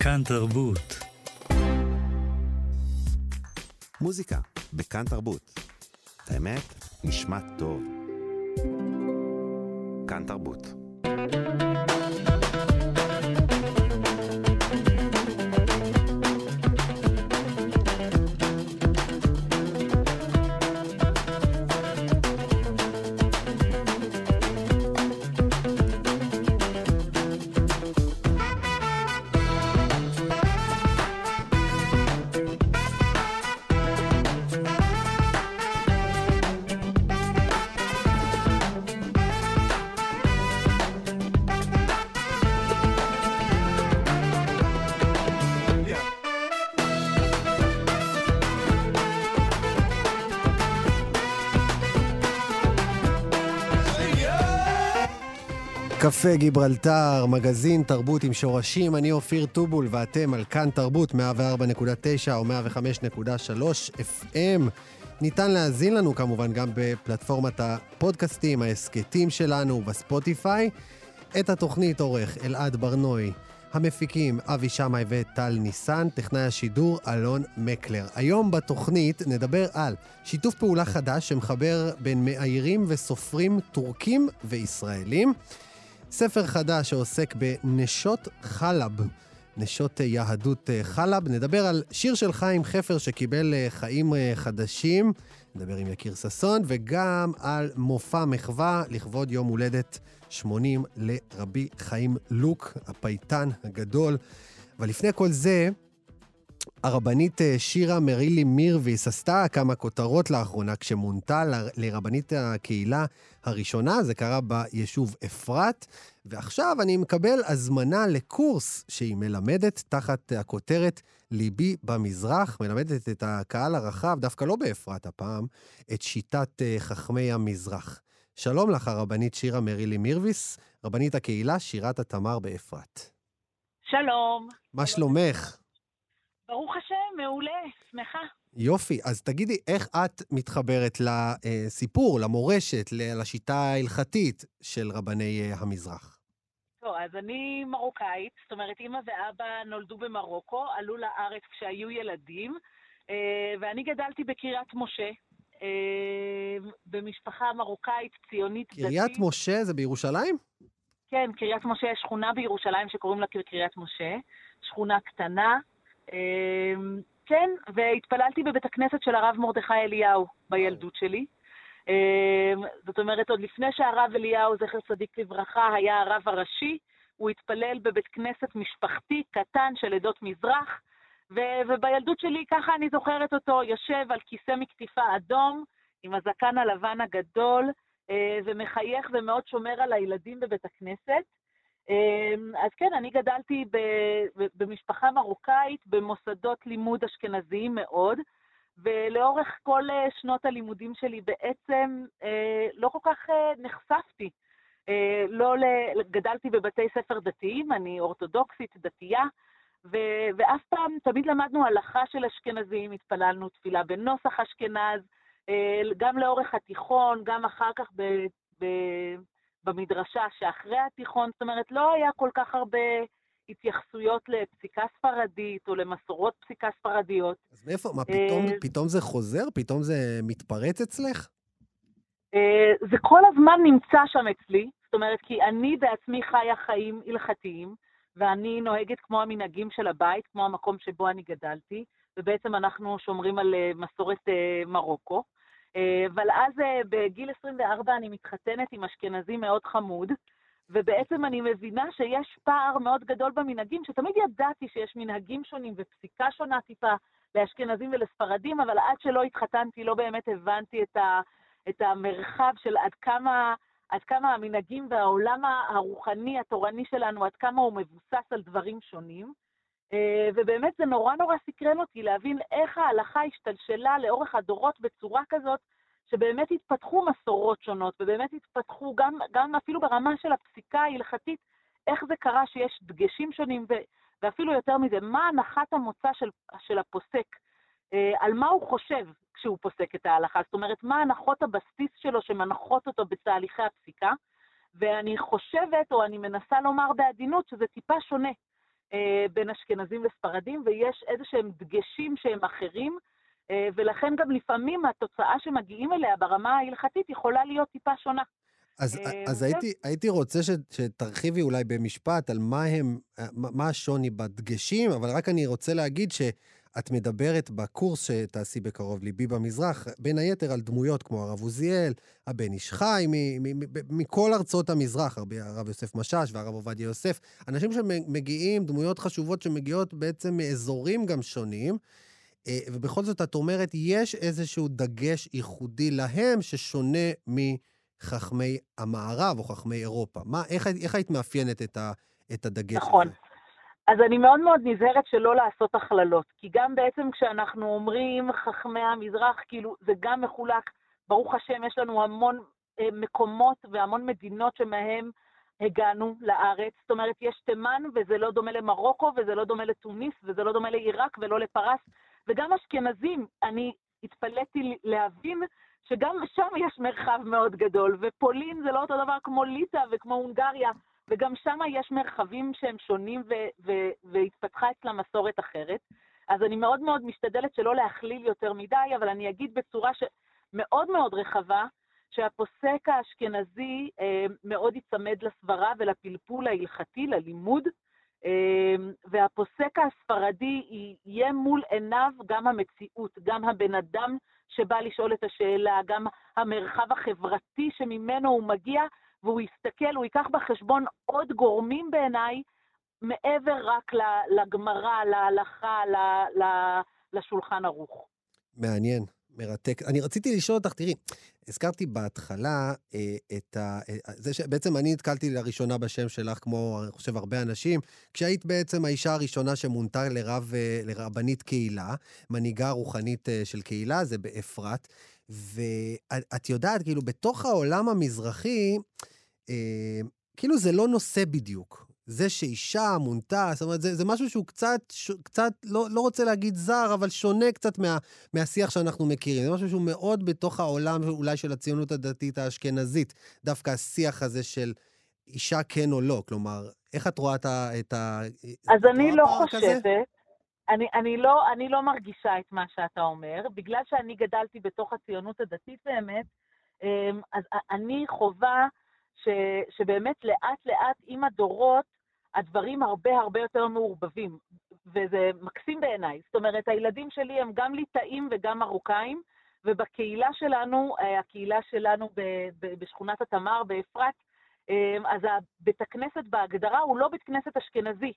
כאן תרבות. מוזיקה, בכאן תרבות. האמת, נשמע טוב. כאן תרבות. קפה גיברלטר, מגזין תרבות עם שורשים, אני אופיר טובול ואתם על כאן תרבות 104.9 או 105.3 FM. ניתן להאזין לנו כמובן גם בפלטפורמת הפודקאסטים, ההסכתים שלנו בספוטיפיי. את התוכנית עורך אלעד ברנוי, המפיקים אבי שמאי וטל ניסן, טכנאי השידור אלון מקלר. היום בתוכנית נדבר על שיתוף פעולה חדש שמחבר בין מאיירים וסופרים טורקים וישראלים. ספר חדש שעוסק בנשות חלב, נשות יהדות חלב. נדבר על שיר של חיים חפר שקיבל חיים חדשים, נדבר עם יקיר ששון, וגם על מופע מחווה לכבוד יום הולדת 80 לרבי חיים לוק, הפייטן הגדול. אבל לפני כל זה, הרבנית שירה מרילי מירביס עשתה כמה כותרות לאחרונה כשמונתה לרבנית הקהילה הראשונה, זה קרה ביישוב אפרת, ועכשיו אני מקבל הזמנה לקורס שהיא מלמדת תחת הכותרת ליבי במזרח, מלמדת את הקהל הרחב, דווקא לא באפרת הפעם, את שיטת חכמי המזרח. שלום לך, הרבנית שירה מרילי מירביס, רבנית הקהילה שירת התמר באפרת. שלום. מה שלומך? ברוך השם, מעולה, שמחה. יופי, אז תגידי, איך את מתחברת לסיפור, למורשת, לשיטה ההלכתית של רבני המזרח? טוב, אז אני מרוקאית, זאת אומרת, אימא ואבא נולדו במרוקו, עלו לארץ כשהיו ילדים, ואני גדלתי בקריית משה, במשפחה מרוקאית, ציונית, דתית. קריית משה זה בירושלים? כן, קריית משה, שכונה בירושלים שקוראים לה קריית משה, שכונה קטנה. כן, והתפללתי בבית הכנסת של הרב מרדכי אליהו בילדות שלי. זאת אומרת, עוד לפני שהרב אליהו, זכר צדיק לברכה, היה הרב הראשי, הוא התפלל בבית כנסת משפחתי קטן של עדות מזרח, ו- ובילדות שלי, ככה אני זוכרת אותו, יושב על כיסא מקטיפה אדום, עם הזקן הלבן הגדול, ומחייך ומאוד שומר על הילדים בבית הכנסת. אז כן, אני גדלתי במשפחה מרוקאית, במוסדות לימוד אשכנזיים מאוד, ולאורך כל שנות הלימודים שלי בעצם לא כל כך נחשפתי. לא גדלתי בבתי ספר דתיים, אני אורתודוקסית, דתייה, ואף פעם, תמיד למדנו הלכה של אשכנזים, התפללנו תפילה בנוסח אשכנז, גם לאורך התיכון, גם אחר כך ב- ב- במדרשה שאחרי התיכון, זאת אומרת, לא היה כל כך הרבה התייחסויות לפסיקה ספרדית או למסורות פסיקה ספרדיות. אז מאיפה, מה, פתאום, פתאום זה חוזר? פתאום זה מתפרץ אצלך? זה כל הזמן נמצא שם אצלי, זאת אומרת, כי אני בעצמי חיה חיים הלכתיים, ואני נוהגת כמו המנהגים של הבית, כמו המקום שבו אני גדלתי, ובעצם אנחנו שומרים על מסורת מרוקו. אבל אז בגיל 24 אני מתחתנת עם אשכנזי מאוד חמוד, ובעצם אני מבינה שיש פער מאוד גדול במנהגים, שתמיד ידעתי שיש מנהגים שונים ופסיקה שונה טיפה לאשכנזים ולספרדים, אבל עד שלא התחתנתי לא באמת הבנתי את, ה, את המרחב של עד כמה, עד כמה המנהגים והעולם הרוחני, התורני שלנו, עד כמה הוא מבוסס על דברים שונים. ובאמת זה נורא נורא סקרן אותי להבין איך ההלכה השתלשלה לאורך הדורות בצורה כזאת, שבאמת התפתחו מסורות שונות, ובאמת התפתחו גם, גם אפילו ברמה של הפסיקה ההלכתית, איך זה קרה שיש דגשים שונים, ו, ואפילו יותר מזה, מה הנחת המוצא של, של הפוסק, על מה הוא חושב כשהוא פוסק את ההלכה, זאת אומרת, מה הנחות הבסיס שלו שמנחות אותו בתהליכי הפסיקה, ואני חושבת, או אני מנסה לומר בעדינות, שזה טיפה שונה. אה, בין אשכנזים לספרדים, ויש איזה שהם דגשים שהם אחרים, אה, ולכן גם לפעמים התוצאה שמגיעים אליה ברמה ההלכתית יכולה להיות טיפה שונה. אז, אה, אז. הייתי, הייתי רוצה ש, שתרחיבי אולי במשפט על מה הם, מה השוני בדגשים, אבל רק אני רוצה להגיד שאת מדברת בקורס שתעשי בקרוב, ליבי במזרח, בין היתר על דמויות כמו הרב עוזיאל, הבן איש חי, מכל ארצות המזרח, הרב יוסף משאש והרב עובדיה יוסף, אנשים שמגיעים, דמויות חשובות שמגיעות בעצם מאזורים גם שונים. אה, ובכל זאת, את אומרת, יש איזשהו דגש ייחודי להם ששונה מחכמי המערב או חכמי אירופה. מה, איך, איך היית מאפיינת את, ה, את הדגש נכון. הזה? אז אני מאוד מאוד נזהרת שלא לעשות הכללות, כי גם בעצם כשאנחנו אומרים חכמי המזרח, כאילו זה גם מחולק, ברוך השם, יש לנו המון אה, מקומות והמון מדינות שמהם הגענו לארץ. זאת אומרת, יש תימן, וזה לא דומה למרוקו, וזה לא דומה לתוניס, וזה לא דומה לעיראק ולא לפרס, וגם אשכנזים, אני התפלאתי להבין שגם שם יש מרחב מאוד גדול, ופולין זה לא אותו דבר כמו ליטא וכמו הונגריה, וגם שם יש מרחבים שהם שונים ו- ו- והתפתחה אצלם מסורת אחרת. אז אני מאוד מאוד משתדלת שלא להכליל יותר מדי, אבל אני אגיד בצורה שמאוד מאוד רחבה, שהפוסק האשכנזי אה, מאוד ייצמד לסברה ולפלפול ההלכתי, ללימוד, אה, והפוסק הספרדי יהיה מול עיניו גם המציאות, גם הבן אדם שבא לשאול את השאלה, גם המרחב החברתי שממנו הוא מגיע, והוא יסתכל, הוא ייקח בחשבון עוד גורמים בעיניי, מעבר רק לגמרא, להלכה, לשולחן ערוך. מעניין, מרתק. אני רציתי לשאול אותך, תראי, הזכרתי בהתחלה אה, את ה... אה, זה שבעצם אני נתקלתי לראשונה בשם שלך, כמו, אני חושב, הרבה אנשים, כשהיית בעצם האישה הראשונה שמונתה לרב, אה, לרבנית קהילה, מנהיגה רוחנית אה, של קהילה, זה באפרת. ואת יודעת, כאילו, בתוך העולם המזרחי, אה, כאילו זה לא נושא בדיוק. זה שאישה מונתה, זאת אומרת, זה, זה משהו שהוא קצת, ש, קצת, לא, לא רוצה להגיד זר, אבל שונה קצת מה, מהשיח שאנחנו מכירים. זה משהו שהוא מאוד בתוך העולם אולי של הציונות הדתית האשכנזית, דווקא השיח הזה של אישה כן או לא. כלומר, איך את רואה את ה... את ה אז אני לא פער כזה? חושבת, אני, אני, לא, אני לא מרגישה את מה שאתה אומר, בגלל שאני גדלתי בתוך הציונות הדתית באמת, אמ, אז אני חווה ש, שבאמת לאט לאט עם הדורות, הדברים הרבה הרבה יותר מעורבבים, וזה מקסים בעיניי. זאת אומרת, הילדים שלי הם גם ליטאים וגם מרוקאים, ובקהילה שלנו, אה, הקהילה שלנו ב- ב- בשכונת התמר באפרת, אמ, אז בית הכנסת בהגדרה הוא לא בית כנסת אשכנזי,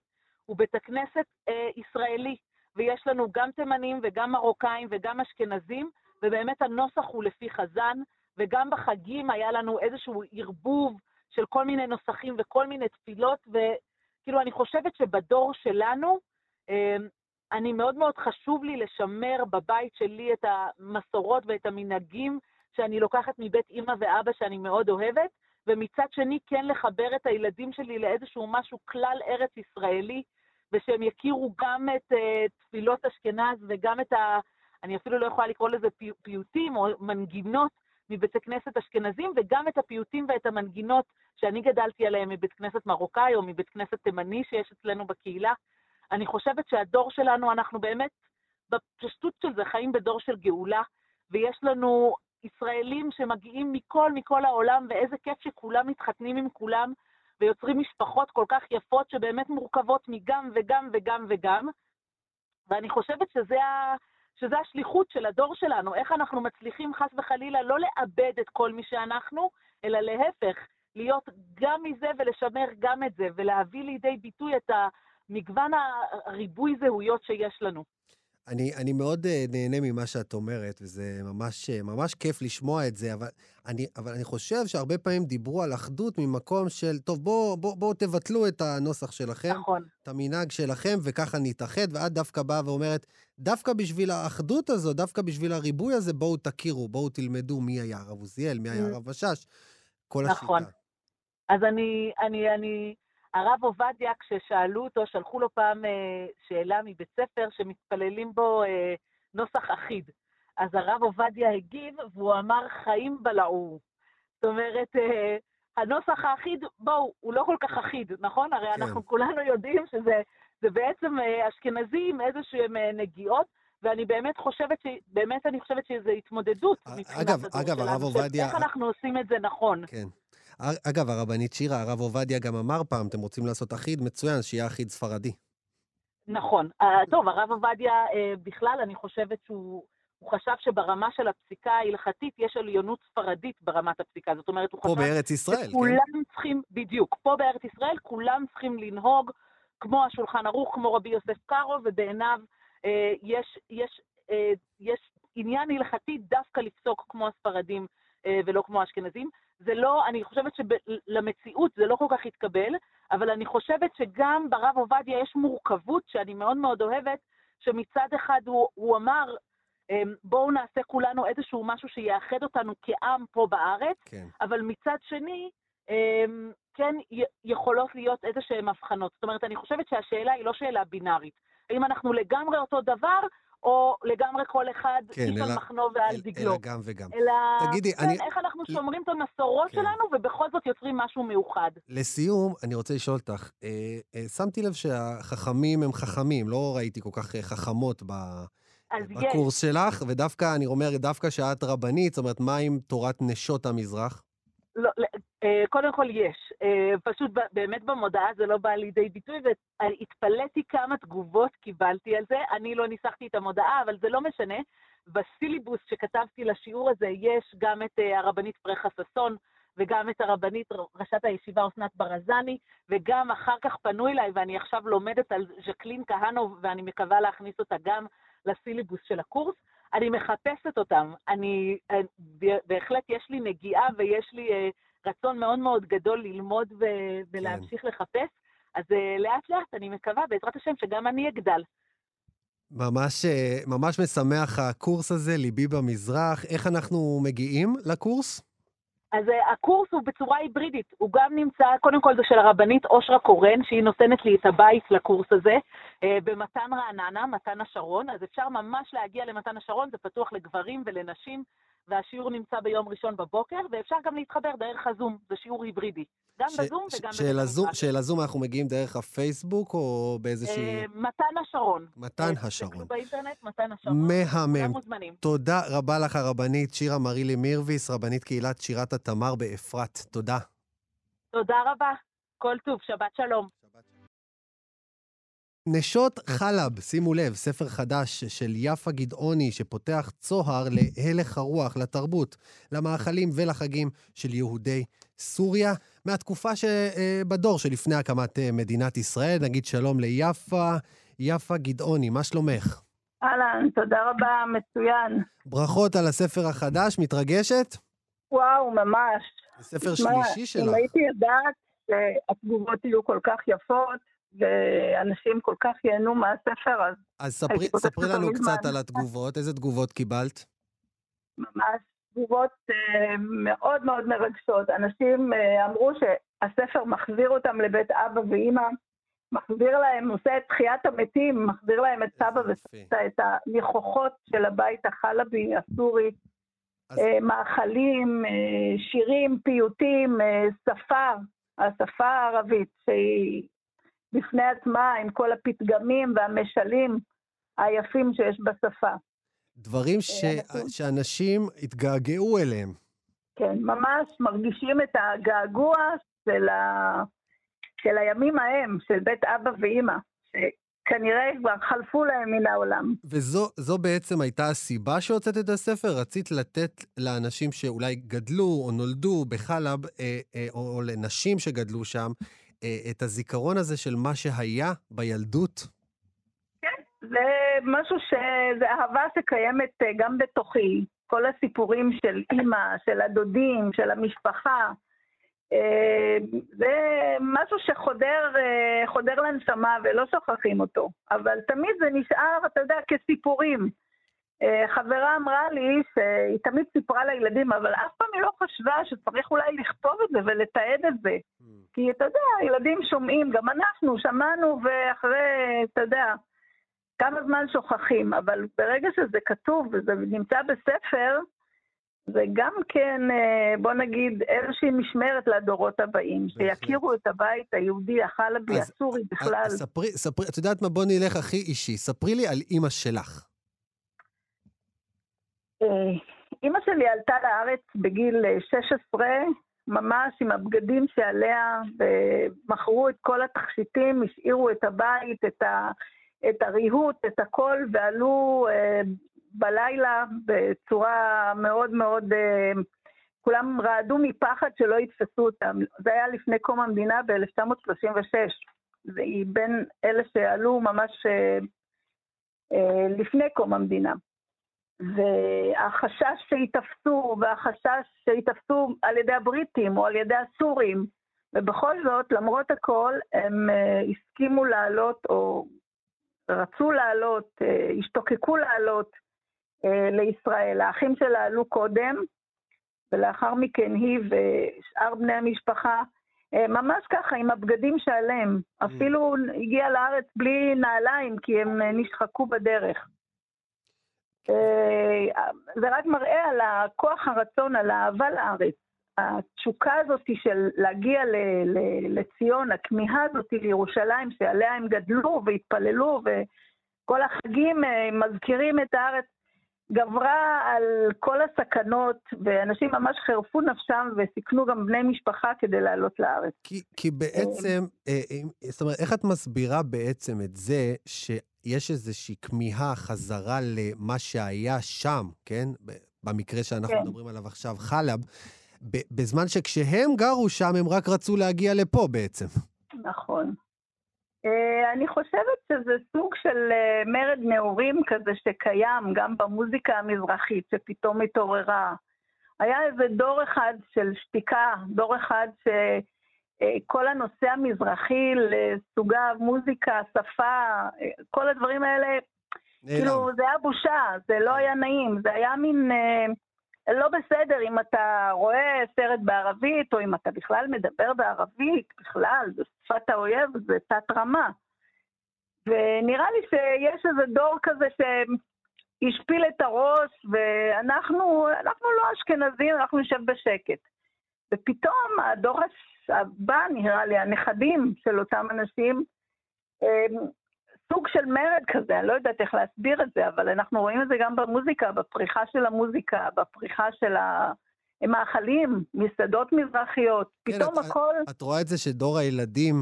הוא בית הכנסת אה, ישראלי, ויש לנו גם תימנים וגם מרוקאים וגם אשכנזים, ובאמת הנוסח הוא לפי חזן, וגם בחגים היה לנו איזשהו ערבוב של כל מיני נוסחים וכל מיני תפילות, וכאילו אני חושבת שבדור שלנו, אה, אני מאוד מאוד חשוב לי לשמר בבית שלי את המסורות ואת המנהגים שאני לוקחת מבית אימא ואבא שאני מאוד אוהבת, ומצד שני כן לחבר את הילדים שלי לאיזשהו משהו כלל ארץ ישראלי, ושהם יכירו גם את uh, תפילות אשכנז וגם את ה... אני אפילו לא יכולה לקרוא לזה פי, פיוטים או מנגינות מבית כנסת אשכנזים, וגם את הפיוטים ואת המנגינות שאני גדלתי עליהם מבית כנסת מרוקאי או מבית כנסת תימני שיש אצלנו בקהילה. אני חושבת שהדור שלנו, אנחנו באמת, בפשטות של זה, חיים בדור של גאולה, ויש לנו ישראלים שמגיעים מכל, מכל העולם, ואיזה כיף שכולם מתחתנים עם כולם, ויוצרים משפחות כל כך יפות שבאמת מורכבות מגם וגם וגם וגם. ואני חושבת שזה, ה... שזה השליחות של הדור שלנו, איך אנחנו מצליחים חס וחלילה לא לאבד את כל מי שאנחנו, אלא להפך, להיות גם מזה ולשמר גם את זה, ולהביא לידי ביטוי את המגוון הריבוי זהויות שיש לנו. אני, אני מאוד uh, נהנה ממה שאת אומרת, וזה ממש, uh, ממש כיף לשמוע את זה, אבל אני, אבל אני חושב שהרבה פעמים דיברו על אחדות ממקום של, טוב, בואו בוא, בוא תבטלו את הנוסח שלכם, נכון. את המנהג שלכם, וככה נתאחד, ואת דווקא באה ואומרת, דווקא בשביל האחדות הזו, דווקא בשביל הריבוי הזה, בואו תכירו, בואו תלמדו מי היה הרב עוזיאל, מי היה. הרב משאש, כל נכון. השיטה. אז אני, אני, אני, הרב עובדיה, כששאלו אותו, שלחו לו פעם אה, שאלה מבית ספר שמתפללים בו אה, נוסח אחיד. אז הרב עובדיה הגיב, והוא אמר, חיים בלעו. זאת אומרת, אה, הנוסח האחיד, בואו, הוא לא כל כך אחיד, נכון? הרי כן. אנחנו כולנו יודעים שזה זה בעצם אה, אשכנזי עם איזשהם אה, נגיעות, ואני באמת חושבת, ש, באמת אני חושבת שזו התמודדות א- מבחינת אגב, הדור אגב, שלנו, הרב של עובדיה- איך אנחנו עושים את זה נכון. כן. אגב, הרבנית שירה, הרב עובדיה גם אמר פעם, אתם רוצים לעשות אחיד? מצוין, שיהיה אחיד ספרדי. נכון. אה, טוב, הרב עובדיה, אה, בכלל, אני חושבת שהוא הוא חשב שברמה של הפסיקה ההלכתית יש עליונות ספרדית ברמת הפסיקה. זאת אומרת, הוא פה חשב בארץ ישראל, כן? שכולם צריכים, בדיוק, פה בארץ ישראל כולם צריכים לנהוג כמו השולחן ערוך, כמו רבי יוסף קארו, ובעיניו אה, יש, יש, אה, יש עניין הלכתי דווקא לפסוק כמו הספרדים ולא כמו האשכנזים. זה לא, אני חושבת שלמציאות זה לא כל כך התקבל, אבל אני חושבת שגם ברב עובדיה יש מורכבות שאני מאוד מאוד אוהבת, שמצד אחד הוא, הוא אמר, אמ, בואו נעשה כולנו איזשהו משהו שיאחד אותנו כעם פה בארץ, כן. אבל מצד שני, אמ, כן יכולות להיות איזה שהן הבחנות. זאת אומרת, אני חושבת שהשאלה היא לא שאלה בינארית. האם אנחנו לגמרי אותו דבר, או לגמרי כל אחד כן, איש על אלא- מחנו ועל אל- דגלו. אלא גם וגם. אלא, תגידי, כן, אני- איך אנחנו שומרים את המסורות כן. שלנו, ובכל זאת יוצרים משהו מאוחד. לסיום, אני רוצה לשאול אותך, אה, אה, שמתי לב שהחכמים הם חכמים, לא ראיתי כל כך אה, חכמות ב... יש, בקורס שלך, ודווקא, אני אומר, דווקא שאת רבנית, זאת אומרת, מה עם תורת נשות המזרח? לא, אה, קודם כל יש. אה, פשוט באמת במודעה זה לא בא לידי ביטוי, והתפלאתי כמה תגובות קיבלתי על זה. אני לא ניסחתי את המודעה, אבל זה לא משנה. בסילבוס שכתבתי לשיעור הזה יש גם את אה, הרבנית פרחה ששון, וגם את הרבנית ראשת הישיבה אסנת ברזני, וגם אחר כך פנו אליי, ואני עכשיו לומדת על ז'קלין כהנוב, ואני מקווה להכניס אותה גם לסילבוס של הקורס. אני מחפשת אותם. אני, אה, בהחלט יש לי נגיעה ויש לי אה, רצון מאוד מאוד גדול ללמוד ו- ולהמשיך לחפש. אז אה, לאט לאט אני מקווה, בעזרת השם, שגם אני אגדל. ממש, אה, ממש משמח הקורס הזה, ליבי במזרח. איך אנחנו מגיעים לקורס? אז אה, הקורס הוא בצורה היברידית, הוא גם נמצא, קודם כל זה של הרבנית אושרה קורן, שהיא נותנת לי את הבית לקורס הזה, אה, במתן רעננה, מתן השרון, אז אפשר ממש להגיע למתן השרון, זה פתוח לגברים ולנשים, והשיעור נמצא ביום ראשון בבוקר, ואפשר גם להתחבר דרך הזום, זה שיעור היברידי, גם ש- בזום ש- וגם של בבית הזום- המשפט. של הזום אנחנו מגיעים דרך הפייסבוק, או באיזושהי... אה, מתן השרון. מתן אה, השרון. באינטרנט, מתן השרון. מהמם. תודה רבה לך, הרבנית שירה מרילי מירביס, רבנית קהילת שירת התמר באפרת. תודה. תודה רבה, כל טוב, שבת שלום. נשות חלב, שימו לב, ספר חדש של יפה גדעוני, שפותח צוהר להלך הרוח, לתרבות, למאכלים ולחגים של יהודי סוריה, מהתקופה שבדור שלפני הקמת אה, מדינת ישראל. נגיד שלום ליפה, יפה גדעוני, מה שלומך? אהלן, תודה רבה, מצוין. ברכות על הספר החדש, מתרגשת? וואו, ממש. זה ספר שלישי שלך. אם הייתי יודעת שהתגובות יהיו כל כך יפות, ואנשים כל כך ייהנו מהספר, אז אז ספרי, ספרי לנו. קצת על התגובות, איזה תגובות קיבלת? ממש תגובות אה, מאוד מאוד מרגשות. אנשים אה, אמרו שהספר מחזיר אותם לבית אבא ואימא, מחזיר להם, עושה את תחיית המתים, מחזיר להם את סבא. וסבתא, את הניחוחות של הבית החלבי הסורי. אז- אה, מאכלים, אה, שירים, פיוטים, אה, שפה, השפה הערבית, שהיא בפני עצמה עם כל הפתגמים והמשלים היפים שיש בשפה. דברים ש... אנחנו- שאנשים התגעגעו אליהם. כן, ממש מרגישים את הגעגוע של, ה... של הימים ההם, של בית אבא ואימא, שכנראה כבר חלפו להם מן העולם. וזו זו בעצם הייתה הסיבה שהוצאת את הספר? רצית לתת לאנשים שאולי גדלו או נולדו בחלב, אה, אה, או, או לנשים שגדלו שם, אה, את הזיכרון הזה של מה שהיה בילדות? זה משהו ש... זה אהבה שקיימת אה, גם בתוכי. כל הסיפורים של אימא, של הדודים, של המשפחה. אה, זה משהו שחודר אה, חודר לנשמה ולא שוכחים אותו. אבל תמיד זה נשאר, אתה יודע, כסיפורים. אה, חברה אמרה לי שהיא תמיד סיפרה לילדים, אבל אף פעם היא לא חשבה שצריך אולי לכתוב את זה ולתעד את זה. כי אתה יודע, ילדים שומעים, גם אנחנו שמענו, ואחרי, אתה יודע, כמה זמן שוכחים, אבל ברגע שזה כתוב וזה נמצא בספר, זה גם כן, אה, בוא נגיד, איזושהי משמרת לדורות הבאים, שיכירו את הבית היהודי, החלבי, הסורי בכלל. אז ספרי, ספרי, את יודעת מה? בוא נלך הכי אישי. ספרי לי על אימא שלך. אה, אימא שלי עלתה לארץ בגיל אה, 16, ממש עם הבגדים שעליה, ומכרו את כל התכשיטים, השאירו את הבית, את, ה, את הריהוט, את הכל, ועלו אה, בלילה בצורה מאוד מאוד... אה, כולם רעדו מפחד שלא יתפסו אותם. זה היה לפני קום המדינה ב-1936. והיא בין אלה שעלו ממש אה, אה, לפני קום המדינה. והחשש שיתפסו, והחשש שיתפסו על ידי הבריטים או על ידי הסורים, ובכל זאת, למרות הכל, הם אה, הסכימו לעלות, או רצו לעלות, אה, השתוקקו לעלות אה, לישראל. האחים שלה עלו קודם, ולאחר מכן היא ושאר בני המשפחה, אה, ממש ככה, עם הבגדים שעליהם. אפילו הגיע לארץ בלי נעליים, כי הם אה, נשחקו בדרך. אה, זה רק מראה על הכוח הרצון, על האהבה לארץ. התשוקה הזאת של להגיע ל- ל- לציון, הכמיהה הזאת לירושלים, שעליה הם גדלו והתפללו, וכל החגים אה, מזכירים את הארץ, גברה על כל הסכנות, ואנשים ממש חירפו נפשם וסיכנו גם בני משפחה כדי לעלות לארץ. כי, כי בעצם, אה, זאת אומרת, איך את מסבירה בעצם את זה שיש איזושהי כמיהה חזרה למה שהיה שם, כן? במקרה שאנחנו כן. מדברים עליו עכשיו, חלב, בזמן שכשהם גרו שם, הם רק רצו להגיע לפה בעצם. נכון. אה, אני חושבת שזה סוג של אה, מרד נעורים כזה שקיים גם במוזיקה המזרחית, שפתאום התעוררה. היה איזה דור אחד של שתיקה, דור אחד שכל הנושא המזרחי לסוגיו, מוזיקה, שפה, אה, כל הדברים האלה, נעלם. כאילו זה היה בושה, זה לא היה נעים, זה היה מין אה, לא בסדר אם אתה רואה סרט בערבית, או אם אתה בכלל מדבר בערבית, בכלל, זו שפת האויב, זה תת-רמה. ונראה לי שיש איזה דור כזה שהשפיל את הראש, ואנחנו אנחנו לא אשכנזים, אנחנו נשב בשקט. ופתאום הדור הבא, נראה לי, הנכדים של אותם אנשים, הם סוג של מרד כזה, אני לא יודעת איך להסביר את זה, אבל אנחנו רואים את זה גם במוזיקה, בפריחה של המוזיקה, בפריחה של המאכלים, מסעדות מזרחיות, כן, פתאום את- הכל... את רואה את זה שדור הילדים,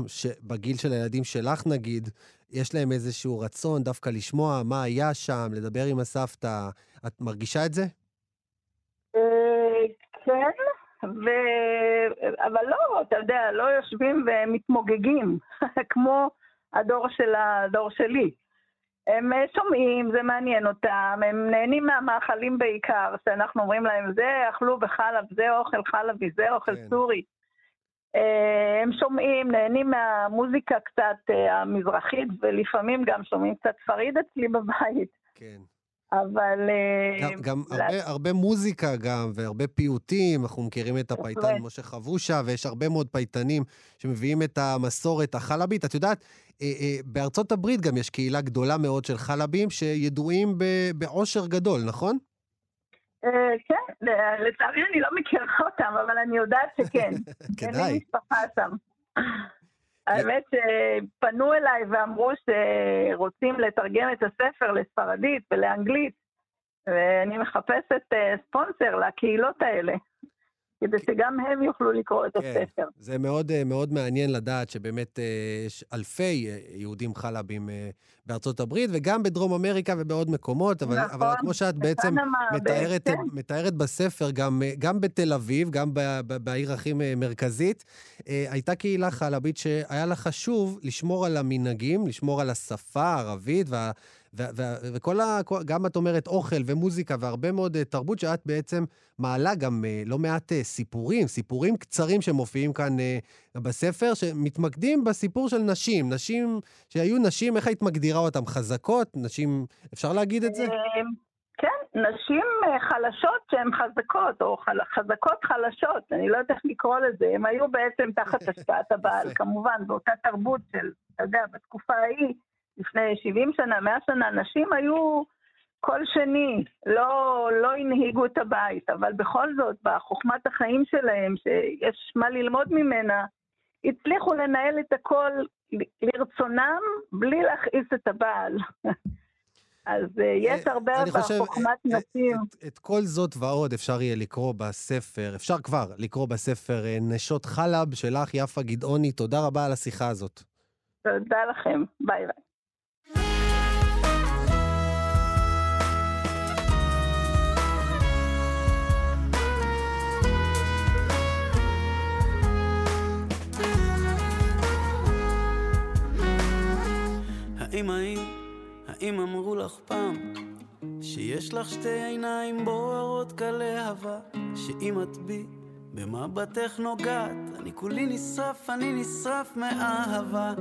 בגיל של הילדים שלך נגיד, יש להם איזשהו רצון דווקא לשמוע מה היה שם, לדבר עם הסבתא. את מרגישה את זה? אה, כן, ו... אבל לא, אתה יודע, לא יושבים ומתמוגגים, כמו הדור של הדור שלי. הם אה, שומעים, זה מעניין אותם, הם נהנים מהמאכלים בעיקר, שאנחנו אומרים להם, זה אכלו בחלב, זה אוכל חלבי, זה אוכל כן. סורי. אה, הם שומעים, נהנים מהמוזיקה קצת אה, המזרחית, ולפעמים גם שומעים קצת פריד אצלי בבית, כן. אבל... אה, גם, גם לה- הרבה, הרבה מוזיקה גם, והרבה פיוטים, אנחנו מכירים את הפייטן. משה חבושה, ויש הרבה מאוד פייטנים שמביאים את המסורת החלבית. את יודעת, אה, אה, בארצות הברית גם יש קהילה גדולה מאוד של חלבים שידועים בעושר גדול, נכון? כן, לצערי אני לא מכירה אותם, אבל אני יודעת שכן. אין לי כדאי. משפחה שם. האמת שפנו אליי ואמרו שרוצים לתרגם את הספר לספרדית ולאנגלית, ואני מחפשת אה, ספונסר לקהילות האלה, כדי שגם הם יוכלו לקרוא את כן. הספר. זה מאוד, אה, מאוד מעניין לדעת שבאמת אה, יש אלפי אה, יהודים חלבים בארצות הברית, וגם בדרום אמריקה ובעוד מקומות, אבל, נכון, אבל כמו שאת בעצם מתארת. מתארת בספר, גם, גם בתל אביב, גם בעיר הכי מרכזית, הייתה קהילה חלבית שהיה לה חשוב לשמור על המנהגים, לשמור על השפה הערבית, וה, וכל ה... גם את אומרת אוכל ומוזיקה והרבה מאוד אה, תרבות, שאת בעצם מעלה גם אה, לא מעט אה, סיפורים, סיפורים קצרים שמופיעים כאן בספר, שמתמקדים בסיפור של נשים. נשים שהיו נשים, איך היית מגדירה אותן? חזקות? נשים, אפשר להגיד את זה? אה, כן, נשים חלשות שהן חזקות, או חל- חזקות חלשות, אני לא יודעת איך לקרוא לזה, הן היו בעצם תחת השפעת הבעל. כמובן, באותה תרבות של, אתה יודע, בתקופה ההיא, לפני 70 שנה, 100 שנה, נשים היו קול שני, לא, לא הנהיגו את הבית, אבל בכל זאת, בחוכמת החיים שלהם, שיש מה ללמוד ממנה, הצליחו לנהל את הכל לרצונם בלי להכעיס את הבעל. אז uh, יש הרבה בחוכמת נשים. את, את, את כל זאת ועוד אפשר יהיה לקרוא בספר, אפשר כבר לקרוא בספר נשות חלב שלך, יפה גדעוני. תודה רבה על השיחה הזאת. תודה לכם, ביי ביי. האם האם, האם אמרו לך פעם שיש לך שתי עיניים בוערות כלהבה שאם את בי במבטך נוגעת? אני כולי נשרף, אני נשרף מאהבה.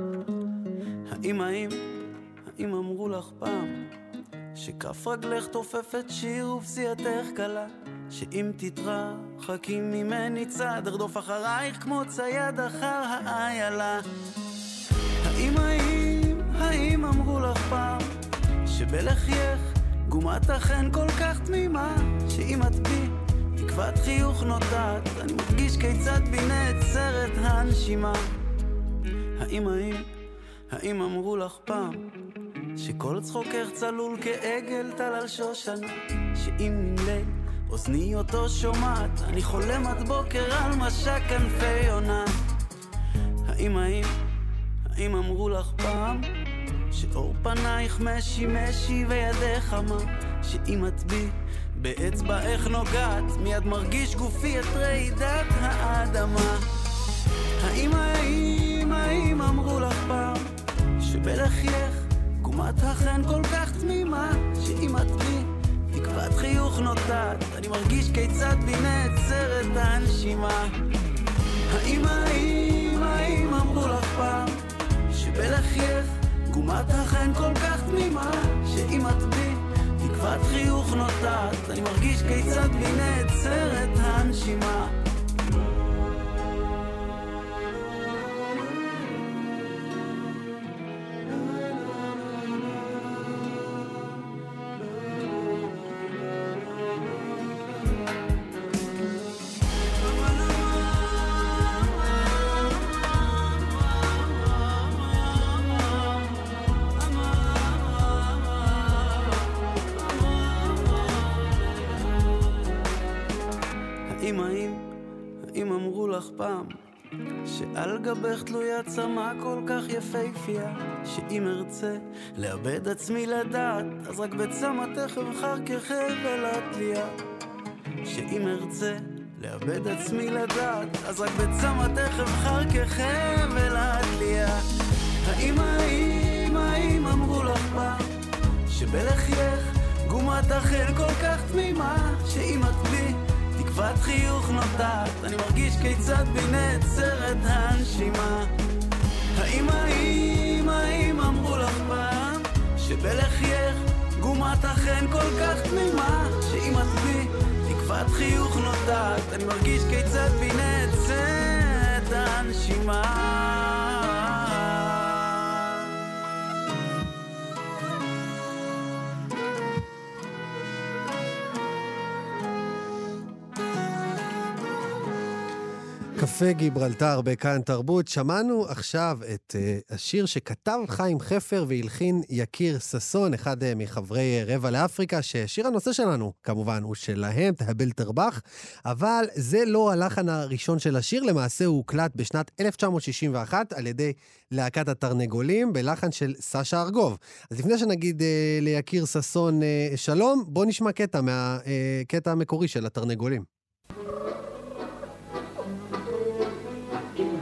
האם האם, האם אמרו לך פעם שכף רגלך תופפת שיר ופסיעתך קלה? שאם תתרחקי ממני צעד ארדוף אחרייך כמו צייד אחר האיילה שבלחייך גומת החן כל כך תמימה שאם את בי תקוות חיוך נוטעת אני מרגיש כיצד בי נעצרת הנשימה. האם האם, האם אמרו לך פעם שכל צחוקך צלול כעגל טל על שושנה שאם ליל אוזני אותו שומעת אני חולם עד בוקר על משק כנפי עונה? האם האם, האם אמרו לך פעם שאור פנייך משי משי וידך חמה שאם את בי באצבעך נוגעת? מיד מרגיש גופי את רעידת האדמה. האם האם האם אמרו לך פעם שבלחייך גומת החן כל כך תמימה? שאם את בי תקוות חיוך נוטעת אני מרגיש כיצד בי נעצרת הנשימה. האם האם האם אמרו לך פעם שבלחייך תקומת החן כל כך תמימה, שאם את בי תקוות חיוך נוטעת, אני מרגיש כיצד בי נעצרת הנשימה. גבך תלויה צמא כל כך יפהפייה שאם ארצה לאבד עצמי לדעת אז רק בצמתך אבחר כחבל התלייה. שאם ארצה לאבד עצמי לדעת אז רק בצמתך אבחר כחבל התלייה. האם האם האם אמרו לך פעם שבלחייך גומת החל כל כך תמימה שאם את בי תקוות חיוך נוטעת, אני מרגיש כיצד בי נעצרת הנשימה. האם האם האם אמרו לך פעם, שבלחייך גומת החן כל כך תמימה, שאם את בי תקוות חיוך נוטעת, אני מרגיש כיצד בי נעצרת הנשימה. קפה גיברלטר בכאן תרבות. שמענו עכשיו את uh, השיר שכתב חיים חפר והלחין יקיר ששון, אחד uh, מחברי uh, רבע לאפריקה, ששיר הנושא שלנו, כמובן, הוא שלהם, תהבל תרבח, אבל זה לא הלחן הראשון של השיר, למעשה הוא הוקלט בשנת 1961 על ידי להקת התרנגולים, בלחן של סשה ארגוב. אז לפני שנגיד uh, ליקיר ששון uh, שלום, בואו נשמע קטע מהקטע uh, המקורי של התרנגולים.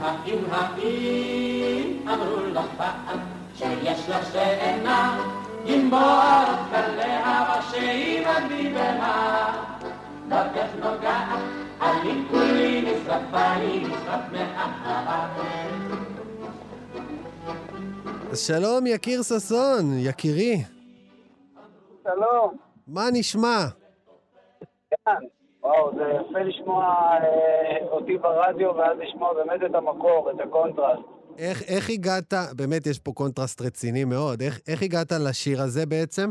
האם האם אמרו לך פעם שיש לך עיניים עם בוערות כלהבה שהיא מדהימה דרכך נוגעת אני כולי נשרף אני נשרף אז שלום, יקיר ששון, יקירי. שלום. מה נשמע? כן, וואו, זה יפה לשמוע אה, אותי ברדיו ואז לשמוע באמת את המקור, את הקונטרסט. איך, איך הגעת, באמת יש פה קונטרסט רציני מאוד, איך, איך הגעת לשיר הזה בעצם?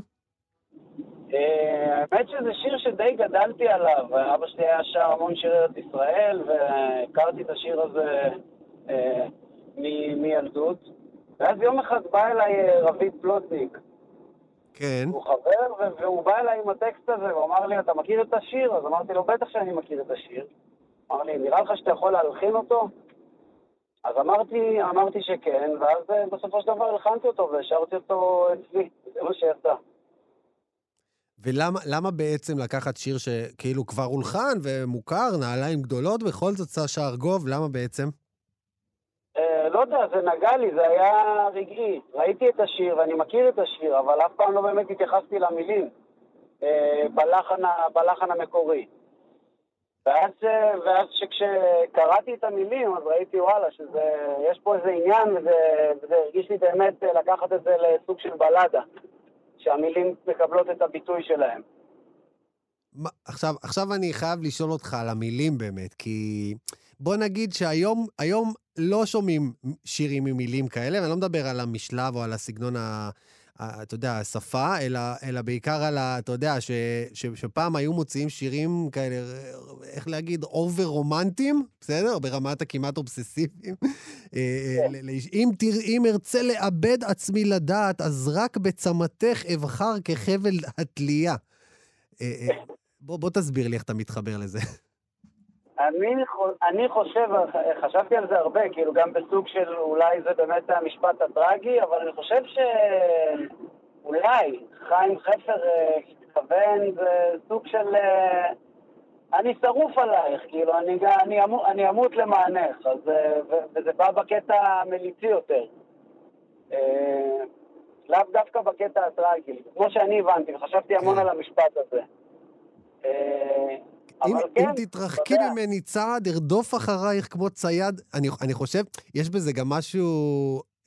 אה, האמת שזה שיר שדי גדלתי עליו. אבא שלי היה שר המון שירי ארץ ישראל, והכרתי את השיר הזה אה, מילדות. ואז יום אחד בא אליי אה, רביד פלוטניק, כן. הוא חבר, והוא בא אליי עם הטקסט הזה, והוא אמר לי, אתה מכיר את השיר? אז אמרתי לו, בטח שאני מכיר את השיר. אמר לי, נראה לך שאתה יכול להלחין אותו? אז אמרתי, אמרתי שכן, ואז אה, בסופו של דבר הלחנתי אותו והשארתי אותו אצלי, זה מה שיצא. ולמה למה בעצם לקחת שיר שכאילו כבר הולחן ומוכר, נעליים גדולות, בכל זאת סשה ארגוב, למה בעצם? לא יודע, זה נגע לי, זה היה רגעי. ראיתי את השיר ואני מכיר את השיר, אבל אף פעם לא באמת התייחסתי למילים אה, בלחן, בלחן המקורי. ואז, אה, ואז שכשקראתי את המילים, אז ראיתי, וואלה, שיש פה איזה עניין, וזה, וזה הרגיש לי באמת אה, לקחת את זה לסוג של בלדה, שהמילים מקבלות את הביטוי שלהם. מה, עכשיו, עכשיו אני חייב לשאול אותך על המילים באמת, כי בוא נגיד שהיום היום לא שומעים שירים עם מילים כאלה, ואני לא מדבר על המשלב או על הסגנון, ה, ה, אתה יודע, השפה, אלא, אלא בעיקר על ה... אתה יודע, ש, ש, שפעם היו מוציאים שירים כאלה, איך להגיד, over רומנטיים, בסדר? ברמת הכמעט אובססיביים. אה, ל- ל- אם אם ארצה לאבד עצמי לדעת, אז רק בצמתך אבחר כחבל התלייה. אה, אה, בוא, בוא תסביר לי איך אתה מתחבר לזה. אני, אני חושב, חשבתי על זה הרבה, כאילו גם בסוג של אולי זה באמת המשפט הטרגי, אבל אני חושב שאולי חיים חפר אה, התכוון, זה סוג של אה, אני שרוף עלייך, כאילו, אני, אני, אמות, אני אמות למענך, אז, אה, ו- וזה בא בקטע המליצי יותר. לאו דווקא בקטע הטרגי, כמו שאני הבנתי, וחשבתי המון כן. על המשפט הזה. אם, אבל אם כן, תתרחקי יודע. ממני צעד, ארדוף אחרייך כמו צייד. אני, אני חושב, יש בזה גם משהו,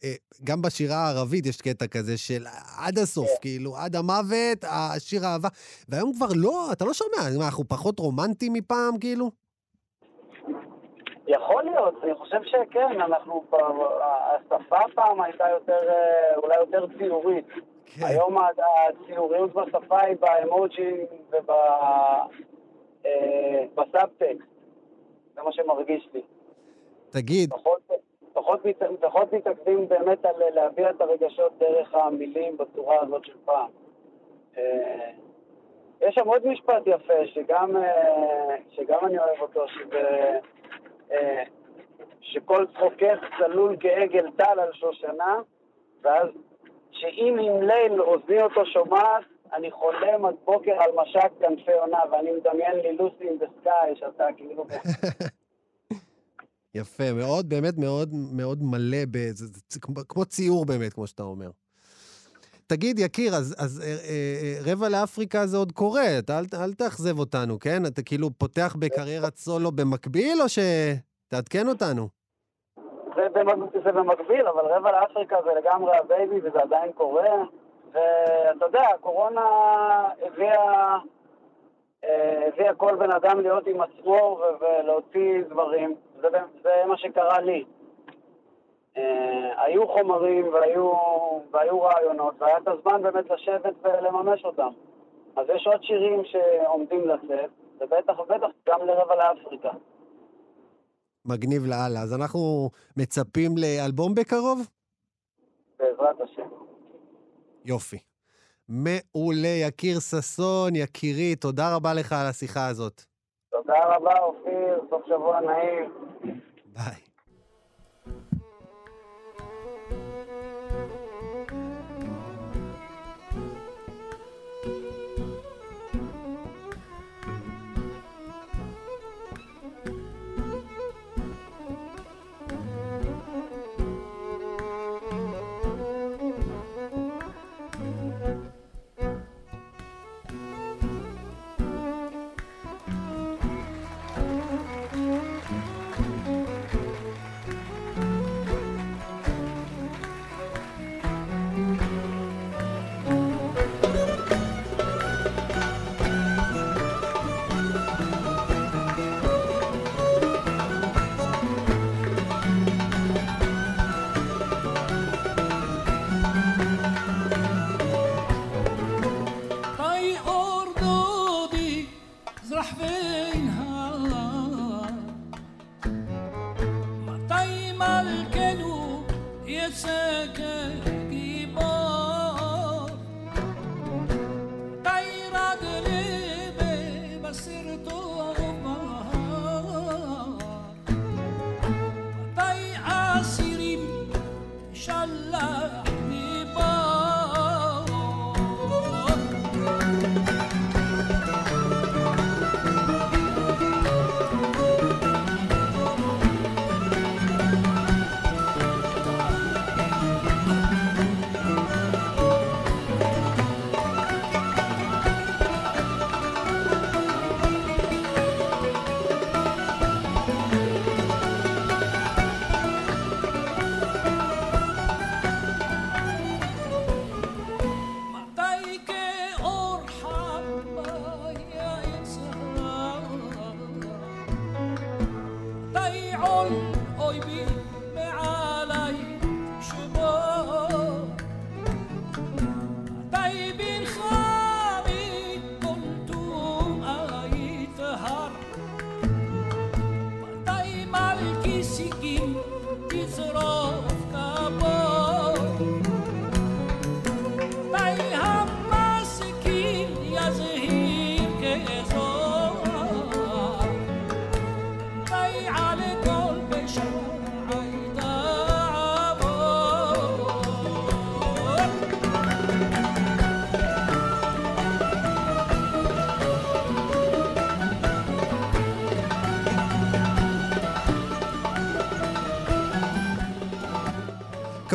אה, גם בשירה הערבית יש קטע כזה של עד הסוף, כן. כאילו, עד המוות, השיר האהבה. והיום כבר לא, אתה לא שומע, מה, אנחנו פחות רומנטיים מפעם, כאילו? יכול להיות, אני חושב שכן, אנחנו, פעם- השפה פעם הייתה יותר, אה, אולי יותר ציורית. כן. היום הציוריות בשפה היא באמוג'ים ובסאבטקסט. זה מה שמרגיש לי. תגיד, פחות, פחות, פחות מתעכבים באמת על להביע את הרגשות דרך המילים בצורה הזאת של פעם. אה, יש שם עוד משפט יפה, שגם, אה, שגם אני אוהב אותו, שזה אה, שכל צחוקך צלול כעגל טל על שושנה, ואז שאם עם ליל אוזני אותו שומעת, אני חולם עד בוקר על משק כנפי עונה, ואני מדמיין לי לוסי אין דה סקאי, שאתה כאילו... יפה, מאוד, באמת מאוד מאוד מלא, ב, זה, זה, זה כמו, כמו ציור באמת, כמו שאתה אומר. תגיד, יקיר, אז, אז אה, אה, רבע לאפריקה זה עוד קורה, אתה, אל, אל תאכזב אותנו, כן? אתה כאילו פותח בקריירת סולו במקביל, או שתעדכן אותנו? זה, במק... זה במקביל, אבל רבע לאפריקה זה לגמרי ה baby וזה עדיין קורה. ואתה יודע, הקורונה הביאה, אה, הביאה כל בן אדם להיות עם עצמו ולהוציא דברים. זה, זה מה שקרה לי. אה, היו חומרים והיו, והיו רעיונות, והיה את הזמן באמת לשבת ולממש אותם. אז יש עוד שירים שעומדים לצאת, ובטח ובטח גם לרבע לאפריקה. מגניב לאללה. אז אנחנו מצפים לאלבום בקרוב? בעזרת השם. יופי. מעולה, יקיר ששון, יקירי, תודה רבה לך על השיחה הזאת. תודה רבה, אופיר, סוף שבוע נעים. ביי.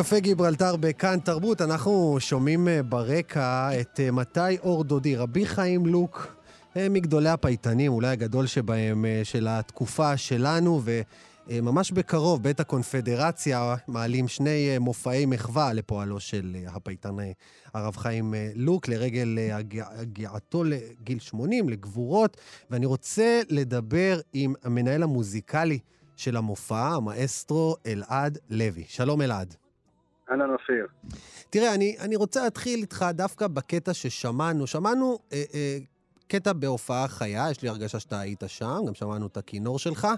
קפה גיברלטר בכאן תרבות, אנחנו שומעים אה, ברקע את אה, מתי אור דודי, רבי חיים לוק, אה, מגדולי הפייטנים, אולי הגדול שבהם, של התקופה שלנו, וממש בקרוב, בית הקונפדרציה, מעלים שני מופעי מחווה לפועלו של הפייטן הרב חיים לוק, לרגל הגיע- הגיעתו לגיל 80, לגבורות, ואני רוצה לדבר עם המנהל המוזיקלי של המופע, המאסטרו אלעד לוי. שלום אלעד. אהלן אופיר. תראה, אני, אני רוצה להתחיל איתך דווקא בקטע ששמענו. שמענו אה, אה, קטע בהופעה חיה, יש לי הרגשה שאתה היית שם, גם שמענו את הכינור שלך.